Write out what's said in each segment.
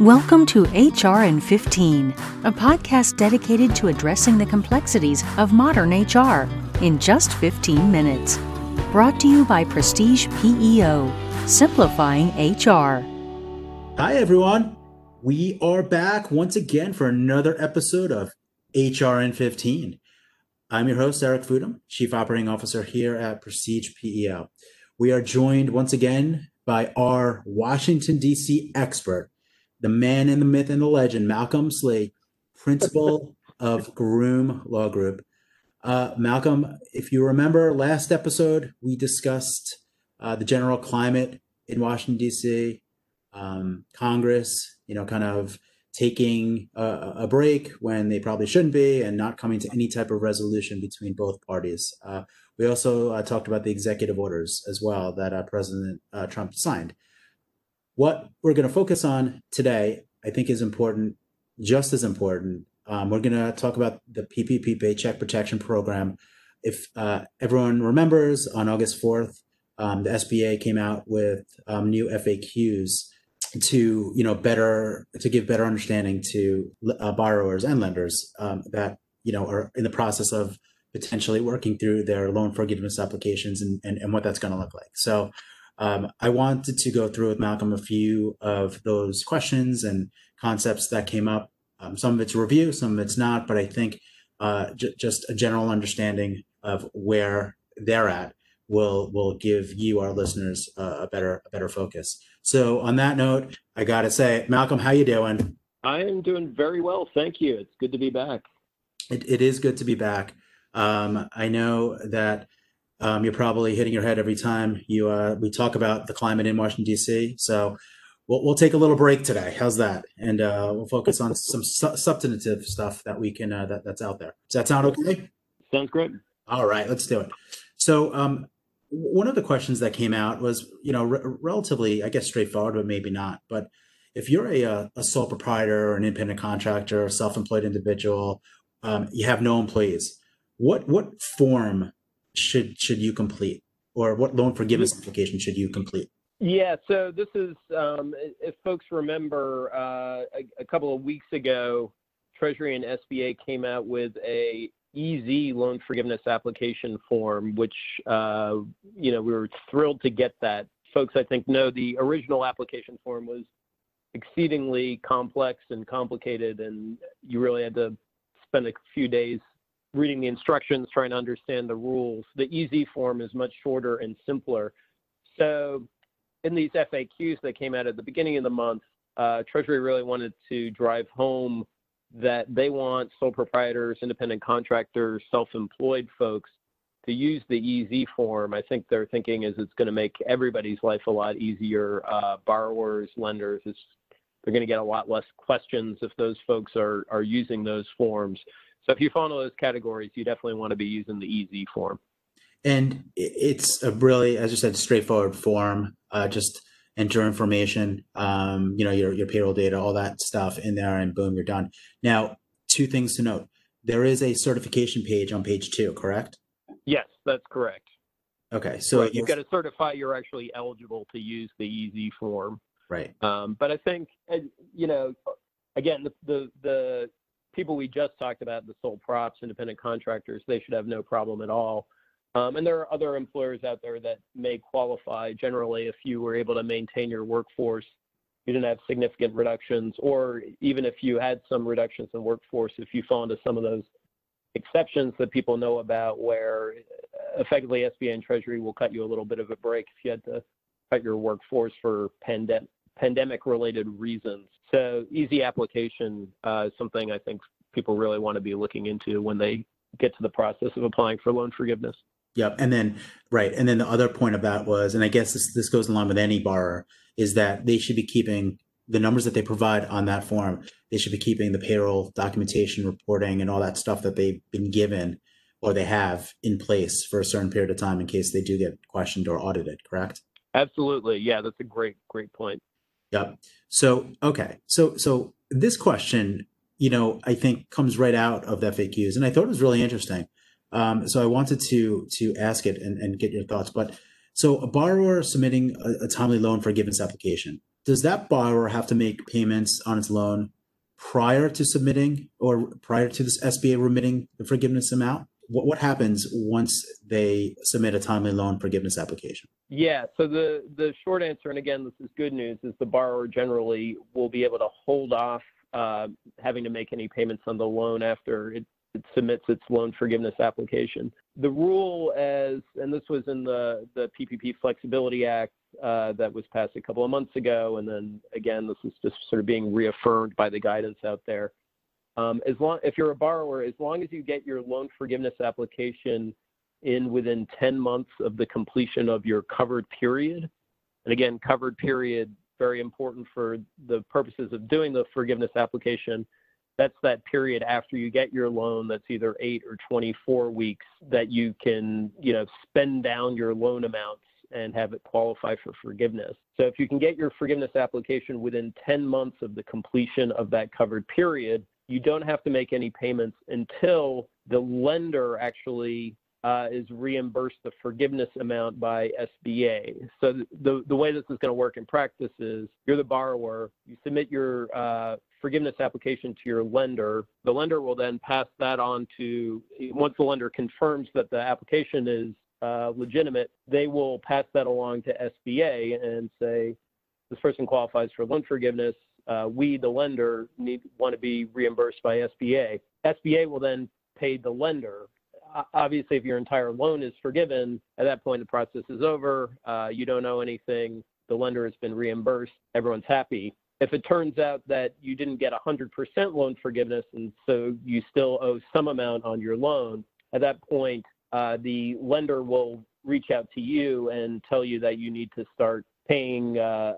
Welcome to HR in 15, a podcast dedicated to addressing the complexities of modern HR in just 15 minutes. Brought to you by Prestige PEO, simplifying HR. Hi, everyone. We are back once again for another episode of HR in 15. I'm your host, Eric Fudum, Chief Operating Officer here at Prestige PEO. We are joined once again by our Washington, D.C. expert, the man and the myth and the legend, Malcolm Slee, principal of Groom Law Group. Uh, Malcolm, if you remember last episode, we discussed uh, the general climate in Washington, D.C., um, Congress, you know, kind of taking a, a, break when they probably shouldn't be and not coming to any type of resolution between both parties. Uh, we also uh, talked about the executive orders as well that uh, President uh, Trump signed. What we're going to focus on today, I think, is important, just as important. Um, we're going to talk about the PPP Paycheck Protection Program. If uh, everyone remembers, on August 4th, um, the SBA came out with um, new FAQs to you know better to give better understanding to uh, borrowers and lenders um, that you know are in the process of potentially working through their loan forgiveness applications and, and, and what that's going to look like. So um, I wanted to go through with Malcolm a few of those questions and concepts that came up. Um, some of it's review, some of it's not, but I think uh, j- just a general understanding of where they're at will will give you, our listeners, uh, a better a better focus. So on that note, I got to say, Malcolm, how you doing? I am doing very well, thank you. It's good to be back. It, it is good to be back. Um, I know that um, you're probably hitting your head every time you uh, we talk about the climate in Washington D.C. So we'll, we'll take a little break today. How's that? And uh, we'll focus on some su- substantive stuff that we can uh, that that's out there. Does that sound okay? Sounds great. All right, let's do it. So um, one of the questions that came out was, you know, re- relatively, I guess, straightforward, but maybe not. But if you're a, uh, a sole proprietor or an independent contractor or self-employed individual, um, you have no employees. What what form should should you complete, or what loan forgiveness application should you complete? Yeah, so this is um, if folks remember uh, a, a, couple of weeks ago, Treasury and SBA came out with a easy loan forgiveness application form, which uh, you know we were thrilled to get that. Folks, I think know the original application form was exceedingly complex and complicated, and you really had to spend a few days reading the instructions, trying to understand the rules. The easy form is much shorter and simpler. So in these FAQs that came out at the beginning of the month, uh, Treasury really wanted to drive home that they want sole proprietors, independent contractors, self-employed folks to use the easy form. I think their thinking is it's going to make everybody's life a lot easier. Uh, borrowers, lenders, they're going to get a lot less questions if those folks are are using those forms. So if you fall into those categories, you definitely want to be using the easy form. And it's a really, as you said, straightforward form. Uh, just enter information, um, you know, your your payroll data, all that stuff in there, and boom, you're done. Now, two things to note: there is a certification page on page two, correct? Yes, that's correct. Okay, so right. you've got to certify you're actually eligible to use the easy form. Right. Um, but I think, you know, again, the, the the people we just talked about, the sole props, independent contractors, they should have no problem at all. Um, and there are other employers out there that may qualify. Generally, if you were able to maintain your workforce, you didn't have significant reductions, or even if you had some reductions in workforce, if you fall into some of those exceptions that people know about where effectively SBA and Treasury will cut you a little bit of a break if you had to cut your workforce for pandemic related reasons. So easy application uh, is something I think people really want to be looking into when they get to the process of applying for loan forgiveness. Yep. And then, right. And then the other point of that was, and I guess this, this goes along with any borrower, is that they should be keeping the numbers that they provide on that form. They should be keeping the payroll documentation, reporting, and all that stuff that they've been given or they have in place for a certain period of time in case they do get questioned or audited, correct? Absolutely. Yeah, that's a great, great point. Yep. So, okay. So, so this question, you know, I think comes right out of the FAQs, and I thought it was really interesting. Um, so I wanted to to ask it and, and get your thoughts. But so a borrower submitting a, a timely loan forgiveness application, does that borrower have to make payments on its loan prior to submitting or prior to this SBA remitting the forgiveness amount? What, what happens once they submit a timely loan forgiveness application? Yeah, so the, the short answer, and again, this is good news, is the borrower generally will be able to hold off uh, having to make any payments on the loan after it, it submits its loan forgiveness application. The rule as, and this was in the, the PPP Flexibility Act uh, that was passed a couple of months ago, and then again, this is just sort of being reaffirmed by the guidance out there. Um, as long, if you're a borrower, as long as you get your loan forgiveness application in within 10 months of the completion of your covered period, and again, covered period very important for the purposes of doing the forgiveness application. That's that period after you get your loan that's either eight or 24 weeks that you can, you know, spend down your loan amounts and have it qualify for forgiveness. So if you can get your forgiveness application within 10 months of the completion of that covered period, you don't have to make any payments until the lender actually uh, is reimbursed the forgiveness amount by SBA. So the, the way this is going to work in practice is you're the borrower, you submit your uh, forgiveness application to your lender. The lender will then pass that on to, once the lender confirms that the application is uh, legitimate, they will pass that along to SBA and say, this person qualifies for loan forgiveness. Uh, we, the lender, need want to be reimbursed by SBA. SBA will then pay the lender obviously, if your entire loan is forgiven, at that point the process is over. Uh, you don't owe anything. The lender has been reimbursed. Everyone's happy. If it turns out that you didn't get 100% loan forgiveness and so you still owe some amount on your loan, at that point uh, the lender will reach out to you and tell you that you need to start paying uh,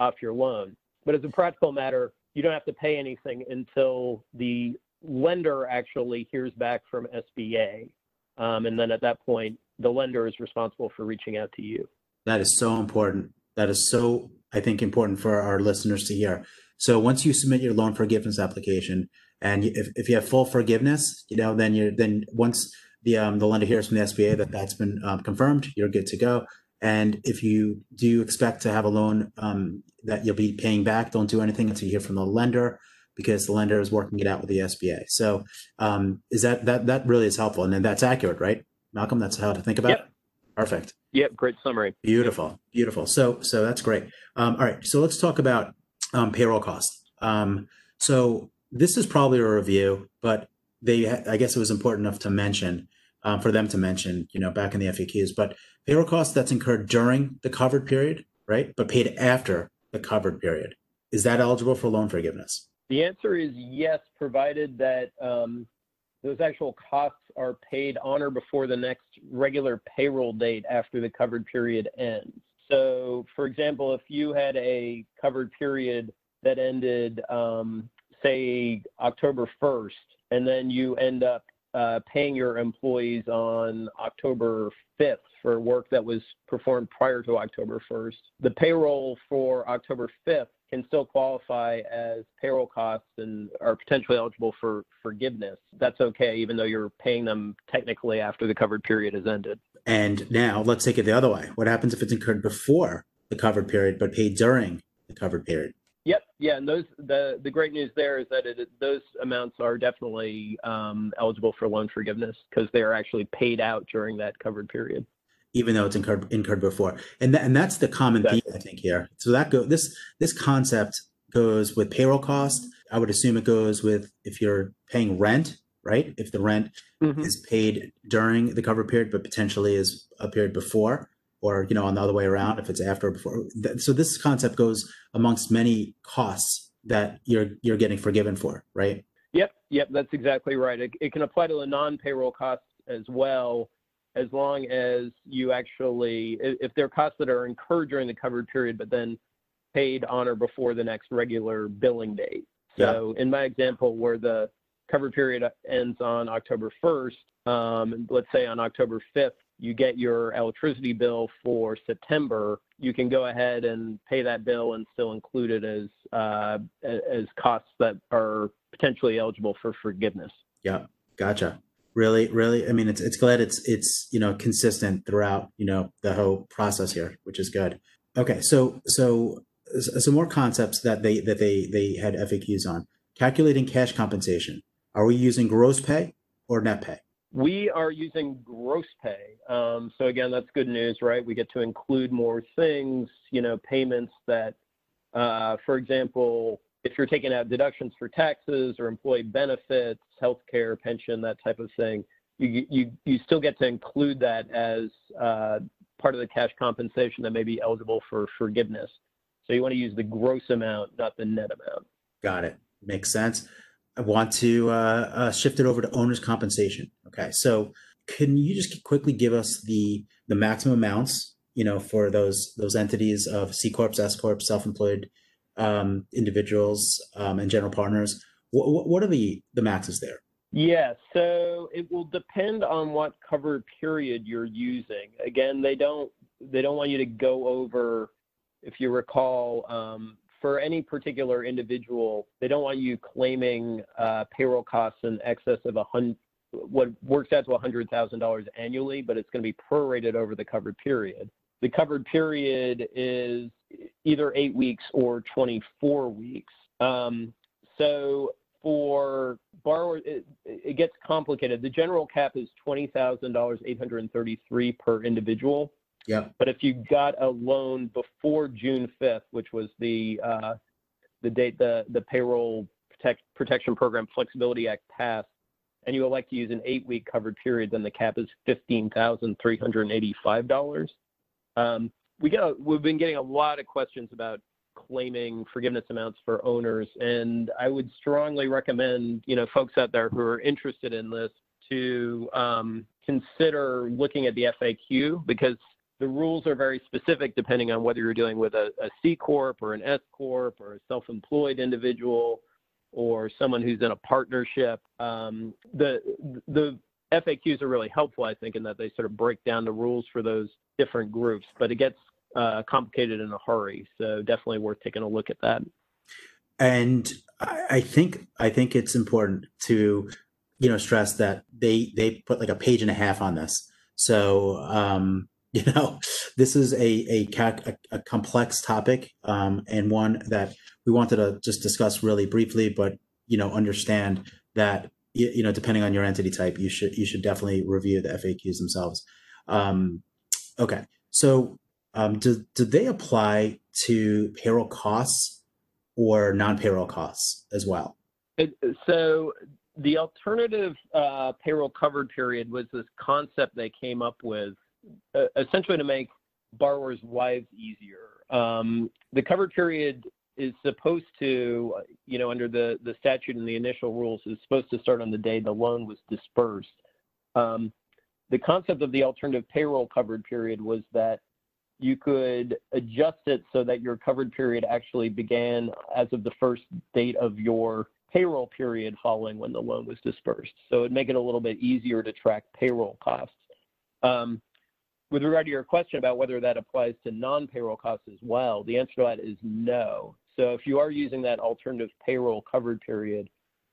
off your loan. But as a practical matter, you don't have to pay anything until the lender actually hears back from SBA. Um, and then at that point, the lender is responsible for reaching out to you. That is so important. That is so, I think, important for our listeners to hear. So once you submit your loan forgiveness application, and if, if you have full forgiveness, you know, then you're then once the um, the lender hears from the SBA that that's been um, confirmed, you're good to go. And if you do expect to have a loan um, that you'll be paying back, don't do anything until you hear from the lender because the lender is working it out with the SBA. So um, is that that that really is helpful, and then that's accurate, right, Malcolm? That's how to think about yep. it. Perfect. Yep, great summary. Beautiful, beautiful. So so that's great. Um, all right, so let's talk about um, payroll costs. Um, so this is probably a review, but they I guess it was important enough to mention um, for them to mention, you know, back in the FAQs. But payroll costs that's incurred during the covered period, right, but paid after the covered period. Is that eligible for loan forgiveness? The answer is yes, provided that um, those actual costs are paid on or before the next regular payroll date after the covered period ends. So, for example, if you had a covered period that ended, um, say, October 1st, and then you end up uh, paying your employees on October 5th for work that was performed prior to October 1st, the payroll for October 5th can still qualify as payroll costs and are potentially eligible for forgiveness. That's okay, even though you're paying them technically after the covered period has ended. And now let's take it the other way. What happens if it's incurred before the covered period but paid during the covered period? Yep, yeah, and those the the great news there is that it, those amounts are definitely um, eligible for loan forgiveness because they are actually paid out during that covered period even though it's incurred incurred before. And th- and that's the common exactly. theme I think here. So that go this this concept goes with payroll cost. I would assume it goes with if you're paying rent, right? If the rent mm-hmm. is paid during the cover period, but potentially is a period before, or you know, on the other way around, if it's after or before. So this concept goes amongst many costs that you're you're getting forgiven for, right? Yep, yep, that's exactly right. It, it can apply to the non-payroll costs as well as long as you actually, if there are costs that are incurred during the covered period, but then paid on or before the next regular billing date. So yeah. in my example, where the covered period ends on October 1st, um, let's say on October 5th, you get your electricity bill for September, you can go ahead and pay that bill and still include it as uh, as costs that are potentially eligible for forgiveness. Yeah, gotcha really really i mean it's it's glad it's it's you know consistent throughout you know the whole process here which is good okay so so some more concepts that they that they they had FAQs on. Calculating cash compensation. Are we using gross pay or net pay? We are using gross pay. Um, so again, that's good news, right? We get to include more things, you know, payments that, uh, for example, if you're taking out deductions for taxes or employee benefits, healthcare, pension, that type of thing, you you you still get to include that as uh, part of the cash compensation that may be eligible for forgiveness. So you want to use the gross amount, not the net amount. Got it. Makes sense. I want to uh, uh, shift it over to owner's compensation. Okay, so can you just quickly give us the the maximum amounts, you know, for those those entities of C corps, S corps, self-employed um, individuals, um, and general partners? What, what are the the maxes there? Yeah, so it will depend on what covered period you're using. Again, they don't they don't want you to go over, if you recall, um, for any particular individual, they don't want you claiming uh, payroll costs in excess of a hundred, what works out to $100,000 annually, but it's going to be prorated over the covered period. The covered period is either eight weeks or 24 weeks. Um, so for borrowers, it, it, gets complicated. The general cap is twenty thousand dollars, eight hundred and thirty-three per individual. Yeah. But if you got a loan before June fifth, which was the uh, the date the the payroll protect, protection program flexibility act passed, and you elect to use an eight-week covered period, then the cap is fifteen thousand three hundred and eighty-five dollars. Um, we've been getting a lot of questions about claiming forgiveness amounts for owners. And I would strongly recommend, you know, folks out there who are interested in this to um, consider looking at the FAQ because the rules are very specific depending on whether you're dealing with a, C corp or an S corp or a self-employed individual or someone who's in a partnership. Um, the the FAQs are really helpful, I think, in that they sort of break down the rules for those different groups. But it gets uh, complicated in a hurry. So definitely worth taking a look at that. And I think I think it's important to you know stress that they they put like a page and a half on this. So um, you know this is a a, a, a complex topic um, and one that we wanted to just discuss really briefly, but you know understand that you, you know depending on your entity type, you should you should definitely review the FAQs themselves. Um, okay, so um, do, do they apply to payroll costs or non-payroll costs as well? It, so the alternative uh, payroll covered period was this concept they came up with uh, essentially to make borrowers' lives easier. Um, the covered period is supposed to, you know, under the, the statute and the initial rules, is supposed to start on the day the loan was dispersed. Um, the concept of the alternative payroll covered period was that you could adjust it so that your covered period actually began as of the first date of your payroll period following when the loan was dispersed. So it'd make it a little bit easier to track payroll costs. Um, with regard to your question about whether that applies to non-payroll costs as well, the answer to that is no. So if you are using that alternative payroll covered period,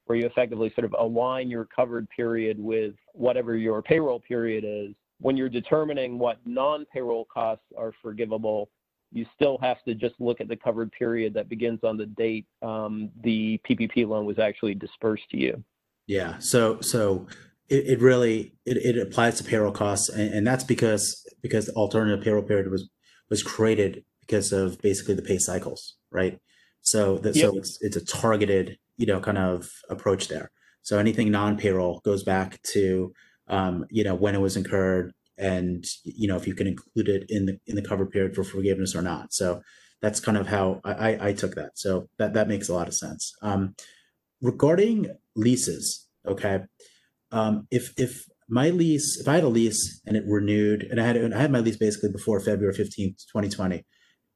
where you effectively sort of align your covered period with whatever your payroll period is, when you're determining what non-payroll costs are forgivable, you still have to just look at the covered period that begins on the date um, the PPP loan was actually dispersed to you. Yeah. So so it, it really it, it applies to payroll costs, and, and that's because because the alternative payroll period was was created because of basically the pay cycles, right? So that yep. so it's it's a targeted you know kind of approach there. So anything non-payroll goes back to um, you know, when it was incurred and, you know, if you can include it in the, in the cover period for forgiveness or not. So that's kind of how I, I took that. So that, that makes a lot of sense. Um, regarding leases, okay. Um, if, if my lease, if I had a lease and it renewed and I had, I had my lease basically before February 15th, 2020,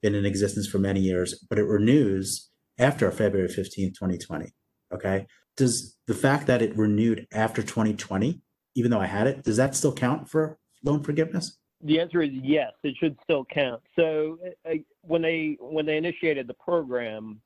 been in existence for many years, but it renews after February 15th, 2020. Okay. Does the fact that it renewed after 2020 even though I had it, does that still count for loan forgiveness? The answer is yes. It should still count. So uh, when they when they initiated the program,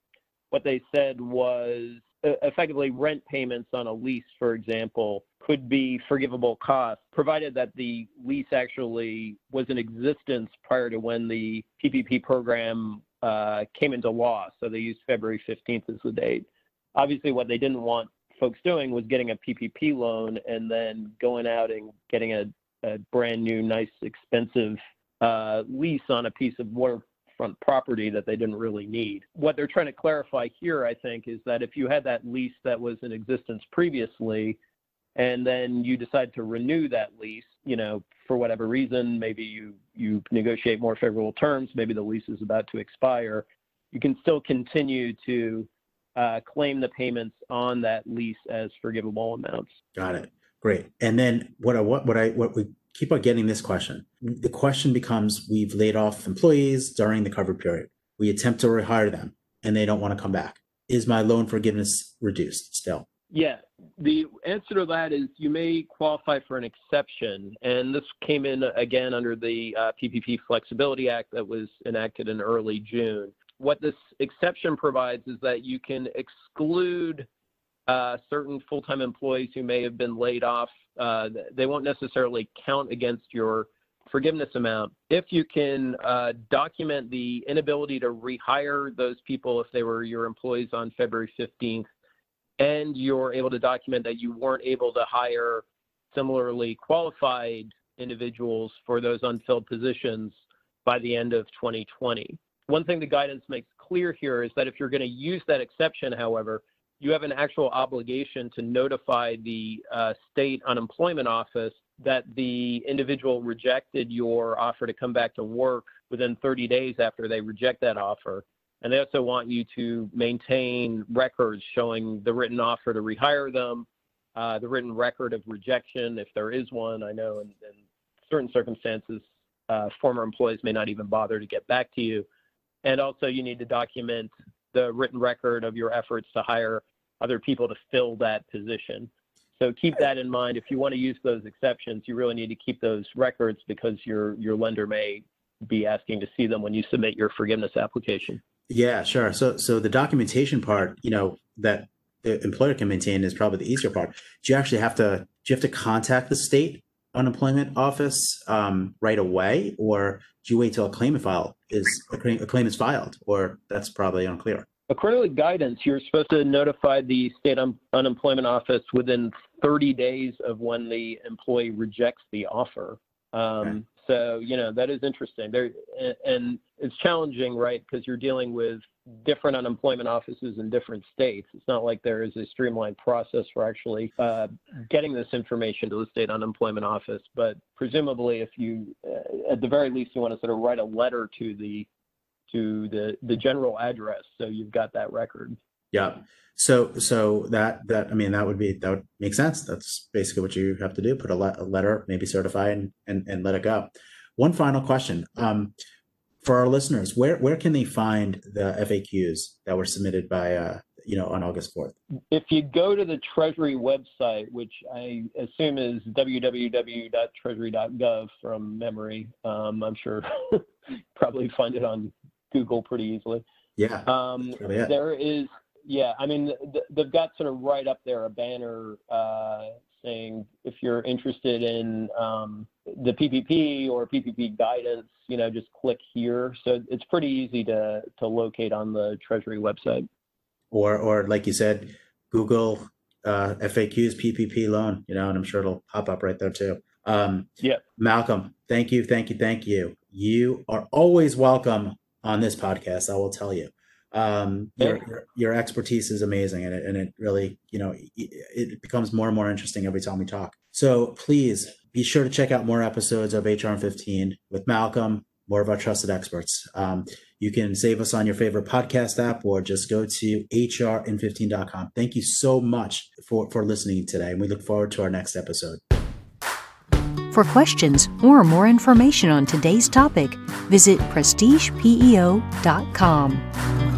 what they said was uh, effectively rent payments on a lease, for example, could be forgivable costs, provided that the lease actually was in existence prior to when the PPP program uh, came into law. So they used February 15th as the date. Obviously, what they didn't want folks doing was getting a PPP loan and then going out and getting a, a brand new, nice, expensive uh, lease on a piece of waterfront property that they didn't really need. What they're trying to clarify here, I think, is that if you had that lease that was in existence previously, and then you decide to renew that lease, you know, for whatever reason, maybe you you negotiate more favorable terms, maybe the lease is about to expire, you can still continue to uh, claim the payments on that lease as forgivable amounts. Got it. Great. And then what I what what I what we keep on getting this question. The question becomes: We've laid off employees during the cover period. We attempt to rehire them, and they don't want to come back. Is my loan forgiveness reduced still? Yeah, the answer to that is you may qualify for an exception, and this came in again under the uh, PPP Flexibility Act that was enacted in early June. What this exception provides is that you can exclude uh, certain full-time employees who may have been laid off. Uh, they won't necessarily count against your forgiveness amount if you can uh, document the inability to rehire those people if they were your employees on February 15th and you're able to document that you weren't able to hire similarly qualified individuals for those unfilled positions by the end of 2020. One thing the guidance makes clear here is that if you're going to use that exception, however, you have an actual obligation to notify the uh, state unemployment office that the individual rejected your offer to come back to work within 30 days after they reject that offer. And they also want you to maintain records showing the written offer to rehire them, uh, the written record of rejection, if there is one. I know in, in certain circumstances, uh, former employees may not even bother to get back to you. And also, you need to document the written record of your efforts to hire other people to fill that position. So keep that in mind. If you want to use those exceptions, you really need to keep those records because your your lender may be asking to see them when you submit your forgiveness application. Yeah, sure. So so the documentation part, you know, that the employer can maintain is probably the easier part. Do you actually have to do you have to contact the state unemployment office um, right away, or do you wait till a claim file is a claim, a claim is filed, or that's probably unclear? According to guidance, you're supposed to notify the state un- unemployment office within 30 days of when the employee rejects the offer. Um, okay. So you know that is interesting. There and it's challenging, right? Because you're dealing with different unemployment offices in different states. It's not like there is a streamlined process for actually uh, getting this information to the state unemployment office. But presumably, if you, uh, at the very least, you want to sort of write a letter to the to the the general address, so you've got that record. Yeah. So so that that I mean that would be that would make sense. That's basically what you have to do. Put a, le- a letter, maybe certify and, and and let it go. One final question. Um, for our listeners, where where can they find the FAQs that were submitted by uh, you know on August fourth? If you go to the Treasury website, which I assume is www.treasury.gov from memory, um, I'm sure probably find it on Google pretty easily. Yeah. Um, there is yeah, I mean, th- they've got sort of right up there a banner uh, saying if you're interested in um, the PPP or PPP guidance, you know, just click here. So it's pretty easy to to locate on the Treasury website. Or, or like you said, Google uh, FAQs PPP loan, you know, and I'm sure it'll pop up right there too. Um, yeah, Malcolm, thank you, thank you, thank you. You are always welcome on this podcast. I will tell you um, your, your, your expertise is amazing and it, and it really you know it, it becomes more and more interesting every time we talk. So please be sure to check out more episodes of hr 15 with malcolm more of our trusted experts. Um, you can save us on your favorite podcast app or just go to hrn15.com thank you so much for for listening today and we look forward to our next episode. For questions or more information on today's topic, visit prestigepeo.com.